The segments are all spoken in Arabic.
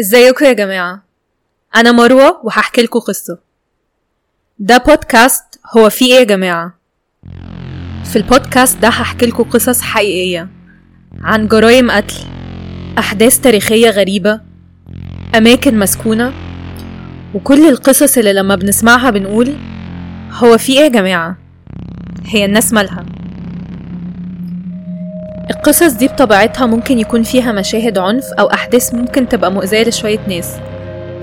ازيكم يا جماعة؟ أنا مروة وهحكي لكم قصة. ده بودكاست هو فيه إيه يا جماعة؟ في البودكاست ده هحكي لكم قصص حقيقية عن جرائم قتل أحداث تاريخية غريبة أماكن مسكونة وكل القصص اللي لما بنسمعها بنقول هو في إيه يا جماعة؟ هي الناس مالها. القصص دي بطبيعتها ممكن يكون فيها مشاهد عنف أو أحداث ممكن تبقى مؤذية لشوية ناس.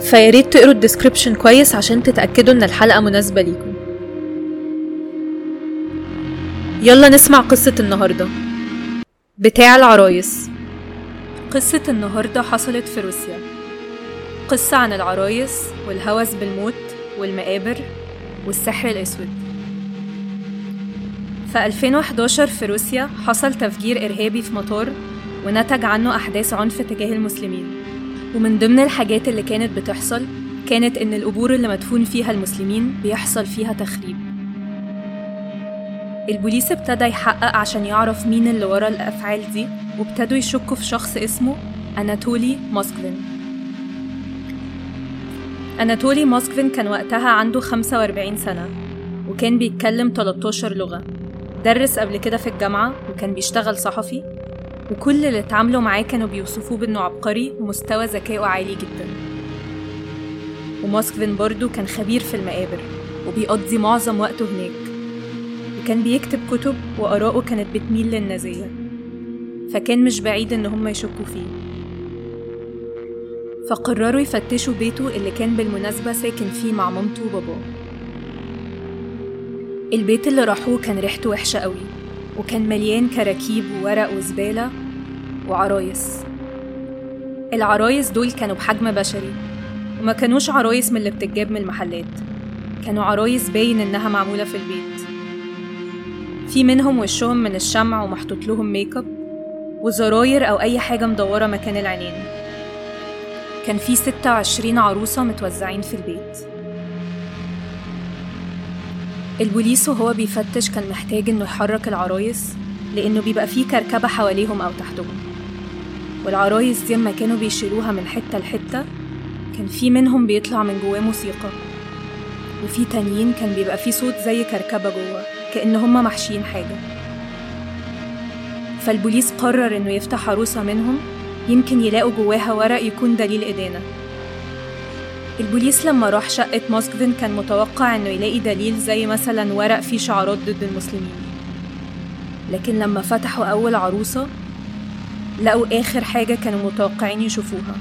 فياريت تقروا ال description كويس عشان تتأكدوا إن الحلقة مناسبة ليكم. يلا نسمع قصة النهاردة. بتاع العرايس. قصة النهاردة حصلت في روسيا. قصة عن العرايس والهوس بالموت والمقابر والسحر الأسود. في 2011 في روسيا حصل تفجير إرهابي في مطار ونتج عنه أحداث عنف تجاه المسلمين. ومن ضمن الحاجات اللي كانت بتحصل كانت إن القبور اللي مدفون فيها المسلمين بيحصل فيها تخريب. البوليس ابتدى يحقق عشان يعرف مين اللي ورا الأفعال دي وابتدوا يشكوا في شخص اسمه أناتولي موسكفين أناتولي موسكفين كان وقتها عنده 45 سنة وكان بيتكلم 13 لغة. درس قبل كده في الجامعة وكان بيشتغل صحفي وكل اللي اتعاملوا معاه كانوا بيوصفوه بأنه عبقري ومستوى ذكائه عالي جدا. وموسكفين برضه كان خبير في المقابر وبيقضي معظم وقته هناك. وكان بيكتب كتب وآراءه كانت بتميل للنازية فكان مش بعيد إن هم يشكوا فيه. فقرروا يفتشوا بيته اللي كان بالمناسبة ساكن فيه مع مامته وباباه. البيت اللي راحوه كان ريحته وحشة قوي وكان مليان كراكيب وورق وزبالة وعرايس. العرايس دول كانوا بحجم بشري وما كانوش عرايس من اللي بتتجاب من المحلات كانوا عرايس باين إنها معمولة في البيت. في منهم وشهم من الشمع ومحطوط لهم make up وزراير أو أي حاجة مدورة مكان العينين. كان في ستة وعشرين عروسة متوزعين في البيت. البوليس وهو بيفتش كان محتاج إنه يحرك العرايس لأنه بيبقى فيه كركبة حواليهم أو تحتهم. والعرايس دي اما كانوا بيشيلوها من حتة لحتة كان في منهم بيطلع من جواه موسيقى. وفي تانيين كان بيبقى فيه صوت زي كركبة جوه كأن هما محشيين حاجة. فالبوليس قرر إنه يفتح عروسة منهم يمكن يلاقوا جواها ورق يكون دليل إدانة. البوليس لما راح شقة موسكفين كان متوقع إنه يلاقي دليل زي مثلا ورق فيه شعارات ضد المسلمين. لكن لما فتحوا أول عروسة لقوا آخر حاجة كانوا متوقعين يشوفوها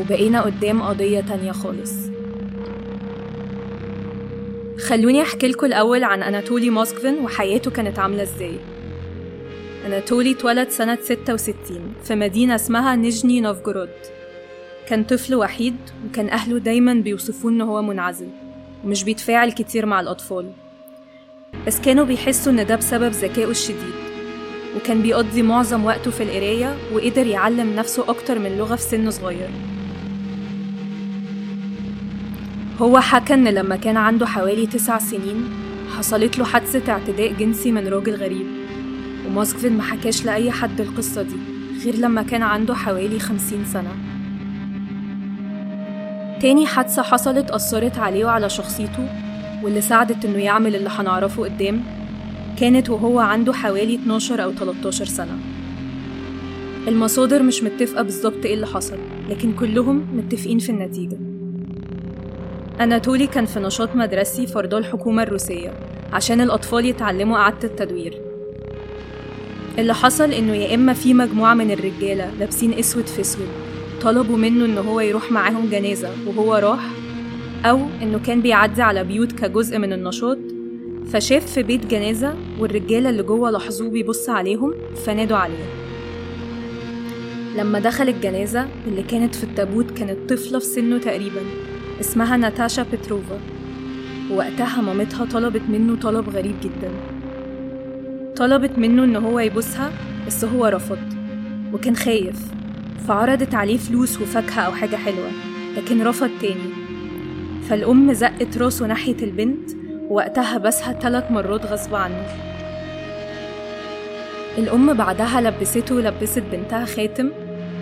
وبقينا قدام قضية تانية خالص. خلوني أحكي لكم الأول عن أناتولي موسكفين وحياته كانت عاملة إزاي. أناتولي اتولد سنة 66 في مدينة اسمها نيجني نوفجورود كان طفل وحيد وكان أهله دايما بيوصفوه إن هو منعزل ومش بيتفاعل كتير مع الأطفال. بس كانوا بيحسوا إن ده بسبب ذكائه الشديد. وكان بيقضي معظم وقته في القراية وقدر يعلم نفسه أكتر من لغة في سن صغير. هو حكى إن لما كان عنده حوالي تسع سنين حصلت له حادثة اعتداء جنسي من راجل غريب. وماسكفين ما حكاش لأي حد القصة دي غير لما كان عنده حوالي خمسين سنة. تاني حادثة حصلت أثرت عليه وعلى شخصيته واللي ساعدت إنه يعمل اللي هنعرفه قدام كانت وهو عنده حوالي 12 أو 13 سنة. المصادر مش متفقة بالظبط إيه اللي حصل لكن كلهم متفقين في النتيجة. أناتولي كان في نشاط مدرسي فرضاه الحكومة الروسية عشان الأطفال يتعلموا إعادة التدوير. اللي حصل إنه يا إما في مجموعة من الرجالة لابسين أسود في أسود طلبوا منه إن هو يروح معاهم جنازة وهو راح أو إنه كان بيعدي على بيوت كجزء من النشاط. فشاف في بيت جنازة والرجالة اللي جوه لاحظوه بيبص عليهم فنادوا عليه. لما دخل الجنازة اللي كانت في التابوت كانت طفلة في سنه تقريبا اسمها ناتاشا بتروفا ووقتها مامتها طلبت منه طلب غريب جدا. طلبت منه إن هو يبوسها بس هو رفض وكان خايف. فعرضت عليه فلوس وفاكهة أو حاجة حلوة لكن رفض تاني. فالأم زقت راسه ناحية البنت ووقتها بسها تلات مرات غصب عنه. الأم بعدها لبسته ولبست بنتها خاتم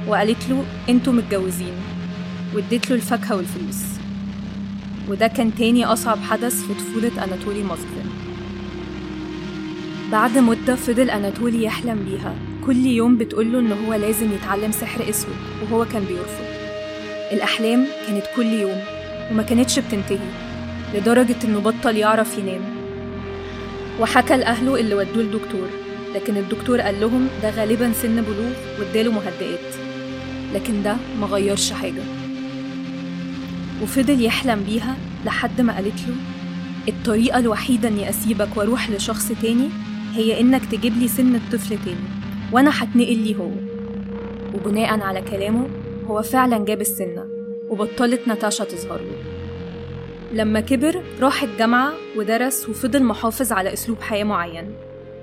وقالت له أنتوا متجوزين. واديت له الفاكهة والفلوس. وده كان تاني أصعب حدث في طفولة أناتولي موسكفين بعد مدة فضل أناتولي يحلم بيها. كل يوم بتقوله إن هو لازم يتعلم سحر أسود وهو كان بيرفض. الأحلام كانت كل يوم وما كانتش بتنتهي لدرجة إنه بطل يعرف ينام. وحكى لأهله اللي ودوه الدكتور لكن الدكتور قال لهم ده غالبا سن بلوغ واداله مهدئات. لكن ده ما غيرش حاجة. وفضل يحلم بيها لحد ما قالت له الطريقة الوحيدة إني أسيبك وأروح لشخص تاني هي إنك تجيب لي سن الطفل تاني. وأنا هتنقل ليه هو. وبناء على كلامه هو فعلا جاب السنة وبطلت ناتاشا تظهر له. لما كبر راح الجامعة ودرس وفضل محافظ على أسلوب حياة معين.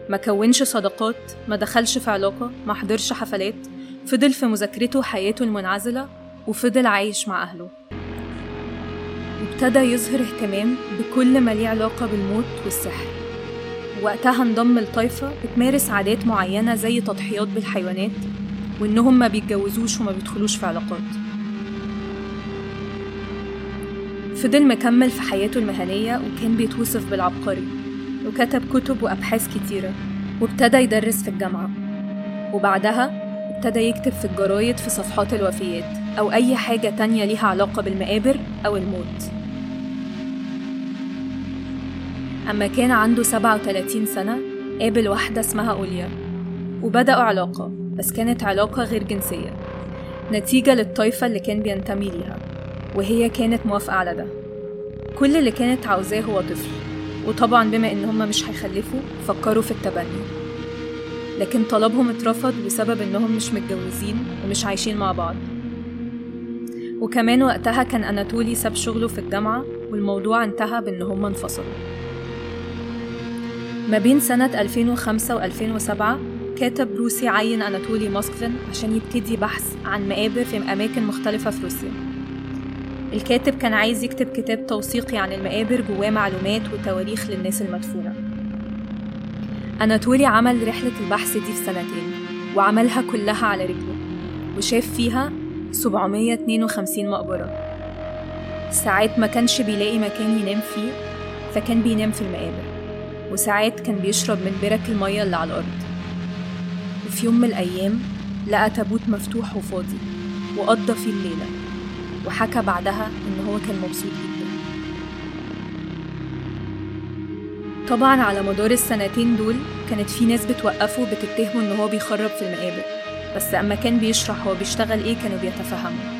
ما كونش صداقات ما دخلش في علاقة ما حضرش حفلات فضل في مذاكرته حياته المنعزلة وفضل عايش مع أهله. وابتدى يظهر اهتمام بكل ما ليه علاقة بالموت والسحر. وقتها انضم لطائفة بتمارس عادات معينة زي تضحيات بالحيوانات وإنهم ما بيتجوزوش وما بيدخلوش في علاقات. فضل مكمل في حياته المهنية وكان بيتوصف بالعبقري وكتب كتب وأبحاث كتيرة وابتدى يدرس في الجامعة. وبعدها ابتدى يكتب في الجرايد في صفحات الوفيات أو أي حاجة تانية ليها علاقة بالمقابر أو الموت. أما كان عنده 37 سنة قابل واحدة اسمها أوليا وبدأوا علاقة بس كانت علاقة غير جنسية. نتيجة للطائفة اللي كان بينتمي ليها وهي كانت موافقة على ده. كل اللي كانت عاوزاه هو طفل وطبعا بما إن هما مش هيخلفوا فكروا في التبني. لكن طلبهم اترفض بسبب إنهم مش متجوزين ومش عايشين مع بعض. وكمان وقتها كان أناتولي ساب شغله في الجامعة والموضوع انتهى بإن هما انفصلوا. ما بين سنة 2005 و 2007 كاتب روسي عين أناتولي موسكفين عشان يبتدي بحث عن مقابر في أماكن مختلفة في روسيا. الكاتب كان عايز يكتب كتاب توثيقي عن المقابر جواه معلومات وتواريخ للناس المدفونة. أناتولي عمل رحلة البحث دي في سنتين وعملها كلها على رجله وشاف فيها 752 مقبرة. ساعات ما كانش بيلاقي مكان ينام فيه فكان بينام في المقابر. وساعات كان بيشرب من برك المية اللي على الأرض. وفي يوم من الأيام لقى تابوت مفتوح وفاضي وقضى فيه الليلة وحكى بعدها إن هو كان مبسوط جدا. طبعا على مدار السنتين دول كانت في ناس بتوقفه بتتهمه إن هو بيخرب في المقابر بس أما كان بيشرح هو بيشتغل إيه كانوا بيتفهموا.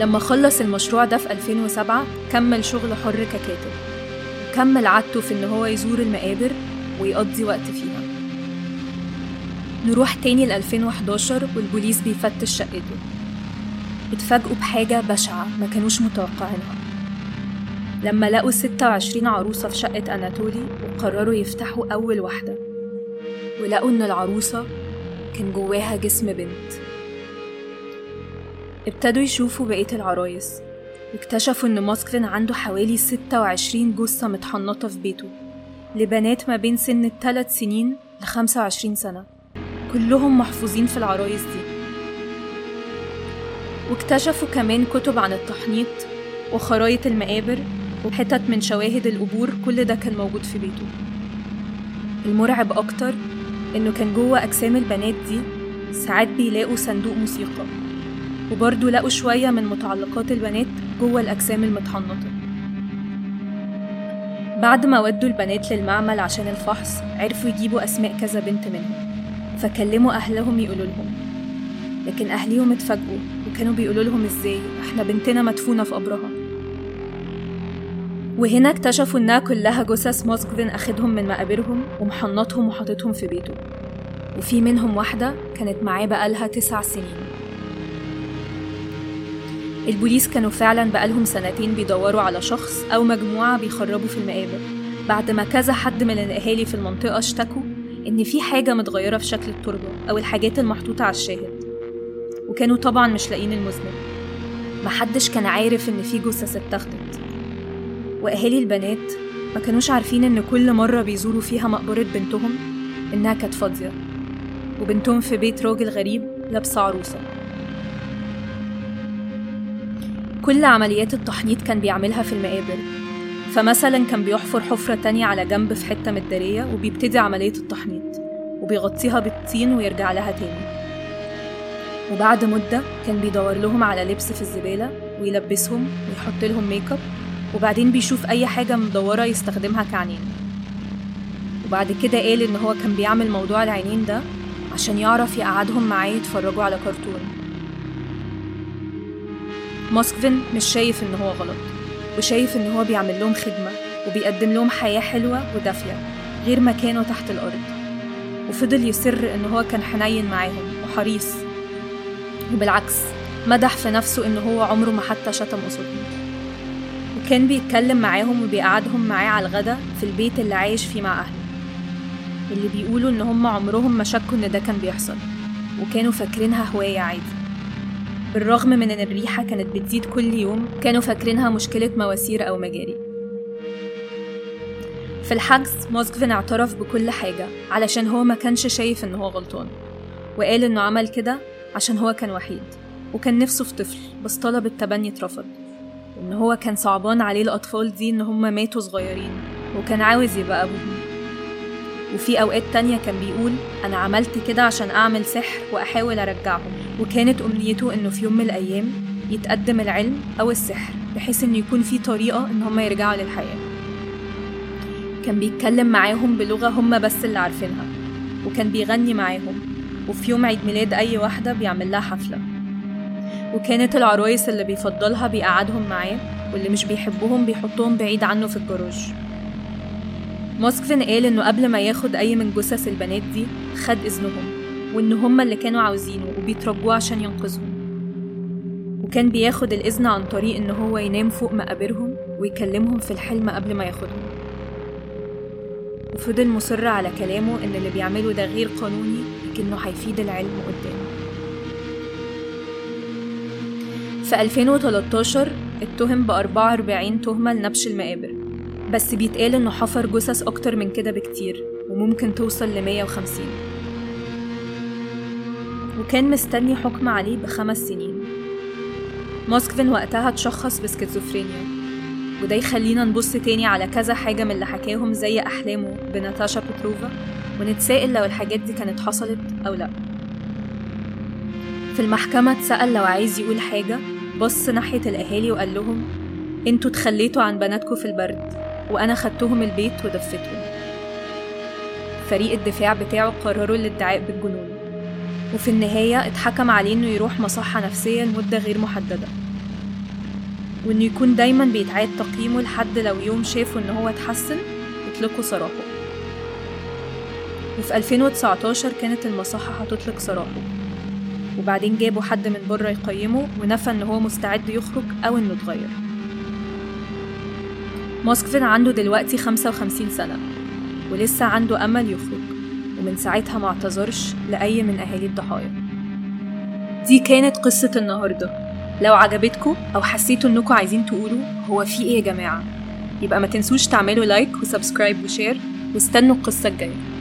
لما خلص المشروع ده في 2007 كمل شغل حر ككاتب. كمل عادته في إن هو يزور المقابر ويقضي وقت فيها. نروح تاني ل 2011 والبوليس بيفتش شقته. اتفاجئوا بحاجة بشعة ما كانوش متوقعينها. لما لقوا 26 عروسة في شقة أناتولي وقرروا يفتحوا أول واحدة. ولقوا إن العروسة كان جواها جسم بنت. ابتدوا يشوفوا بقية العرايس. واكتشفوا إن ماسكلين عنده حوالي 26 جثة متحنطة في بيته لبنات ما بين سن الثلاث سنين ل 25 سنة. كلهم محفوظين في العرايس دي. واكتشفوا كمان كتب عن التحنيط وخرايط المقابر وحتت من شواهد القبور كل ده كان موجود في بيته. المرعب أكتر إنه كان جوه أجسام البنات دي ساعات بيلاقوا صندوق موسيقى. وبرضه لقوا شوية من متعلقات البنات جوه الأجسام المتحنطة. بعد ما ودوا البنات للمعمل عشان الفحص عرفوا يجيبوا أسماء كذا بنت منهم فكلموا أهلهم يقولوا لهم. لكن أهليهم اتفاجئوا وكانوا بيقولوا لهم إزاي؟ إحنا بنتنا مدفونة في قبرها. وهنا اكتشفوا إنها كلها جثث موسكفين أخدهم من مقابرهم ومحنطهم وحاططهم في بيته. وفي منهم واحدة كانت معاه بقالها تسع سنين. البوليس كانوا فعلا بقالهم سنتين بيدوروا على شخص أو مجموعة بيخربوا في المقابر. بعد ما كذا حد من الأهالي في المنطقة اشتكوا إن في حاجة متغيرة في شكل التربة أو الحاجات المحطوطة على الشاهد وكانوا طبعا مش لاقيين المذنب. محدش كان عارف إن في جثث اتاخدت وأهالي البنات ما كانوش عارفين إن كل مرة بيزوروا فيها مقبرة بنتهم إنها كانت فاضية. وبنتهم في بيت راجل غريب لابسة عروسة. كل عمليات التحنيط كان بيعملها في المقابر فمثلا كان بيحفر حفرة تانية على جنب في حتة متدارية وبيبتدي عملية التحنيط وبيغطيها بالطين ويرجع لها تاني. وبعد مدة كان بيدور لهم على لبس في الزبالة ويلبسهم ويحط لهم make up وبعدين بيشوف أي حاجة مدورة يستخدمها كعينين. وبعد كده قال إن هو كان بيعمل موضوع العينين ده عشان يعرف يقعدهم معاه يتفرجوا على كرتون. موسكفين مش شايف إن هو غلط وشايف إن هو بيعمل لهم خدمة وبيقدم لهم حياة حلوة ودافية غير ما كانوا تحت الأرض. وفضل يصر إن هو كان حنين معاهم وحريص. وبالعكس مدح في نفسه إن هو عمره ما حتى شتم قصادهم وكان بيتكلم معاهم وبيقعدهم معاه على الغدا في البيت اللي عايش فيه مع أهله. اللي بيقولوا إن هم عمرهم ما شكوا إن ده كان بيحصل. وكانوا فاكرينها هواية عادي. بالرغم من إن الريحة كانت بتزيد كل يوم كانوا فاكرينها مشكلة مواسير أو مجاري. في الحجز موسكفين اعترف بكل حاجة علشان هو ما كانش شايف إن هو غلطان. وقال إنه عمل كده عشان هو كان وحيد وكان نفسه في طفل بس طلب التبني اترفض. وإن هو كان صعبان عليه الأطفال دي إن هما ماتوا صغيرين وكان عاوز يبقى أبوهم. وفي أوقات تانية كان بيقول أنا عملت كده عشان أعمل سحر وأحاول أرجعهم. وكانت أمنيته إنه في يوم من الأيام يتقدم العلم أو السحر بحيث إن يكون في طريقة إن هما يرجعوا للحياة. كان بيتكلم معاهم بلغة هما بس اللي عارفينها وكان بيغني معاهم وفي يوم عيد ميلاد أي واحدة بيعمل لها حفلة. وكانت العرايس اللي بيفضلها بيقعدهم معاه واللي مش بيحبهم بيحطهم بعيد عنه في الجراج موسكفين قال إنه قبل ما ياخد أي من جثث البنات دي خد إذنهم وإن هما اللي كانوا عاوزينه. وبيترجوه عشان ينقذهم. وكان بياخد الإذن عن طريق إن هو ينام فوق مقابرهم ويكلمهم في الحلم قبل ما ياخدهم. وفضل مصر على كلامه إن اللي بيعمله ده غير قانوني لكنه هيفيد العلم قدام. في 2013 اتهم ب 44 تهمة لنبش المقابر. بس بيتقال إنه حفر جثث أكتر من كده بكتير وممكن توصل ل 150 وكان مستني حكم عليه بخمس سنين. موسكفين وقتها اتشخص بسكيزوفرينيا وده يخلينا نبص تاني على كذا حاجة من اللي حكاهم زي أحلامه بناتاشا بتروفا ونتسائل لو الحاجات دي كانت حصلت أو لأ. في المحكمة اتسأل لو عايز يقول حاجة بص ناحية الأهالي وقال لهم أنتوا اتخليتوا عن بناتكم في البرد وأنا خدتهم البيت ودفتهم. فريق الدفاع بتاعه قرروا الادعاء بالجنون. وفي النهاية اتحكم عليه إنه يروح مصحة نفسية لمدة غير محددة. وإنه يكون دايما بيتعاد تقييمه لحد لو يوم شافوا إن هو اتحسن يطلقوا سراحه وفي 2019 كانت المصحة هتطلق سراحه وبعدين جابوا حد من بره يقيمه ونفى إن هو مستعد يخرج أو إنه اتغير. موسكفين عنده دلوقتي 55 سنة ولسه عنده أمل يخرج. ومن ساعتها ما اعتذرش لأي من أهالي الضحايا. دي كانت قصة النهاردة. لو عجبتكم أو حسيتوا إنكم عايزين تقولوا هو في إيه يا جماعة يبقى ما تنسوش تعملوا like و subscribe و share واستنوا القصة الجاية.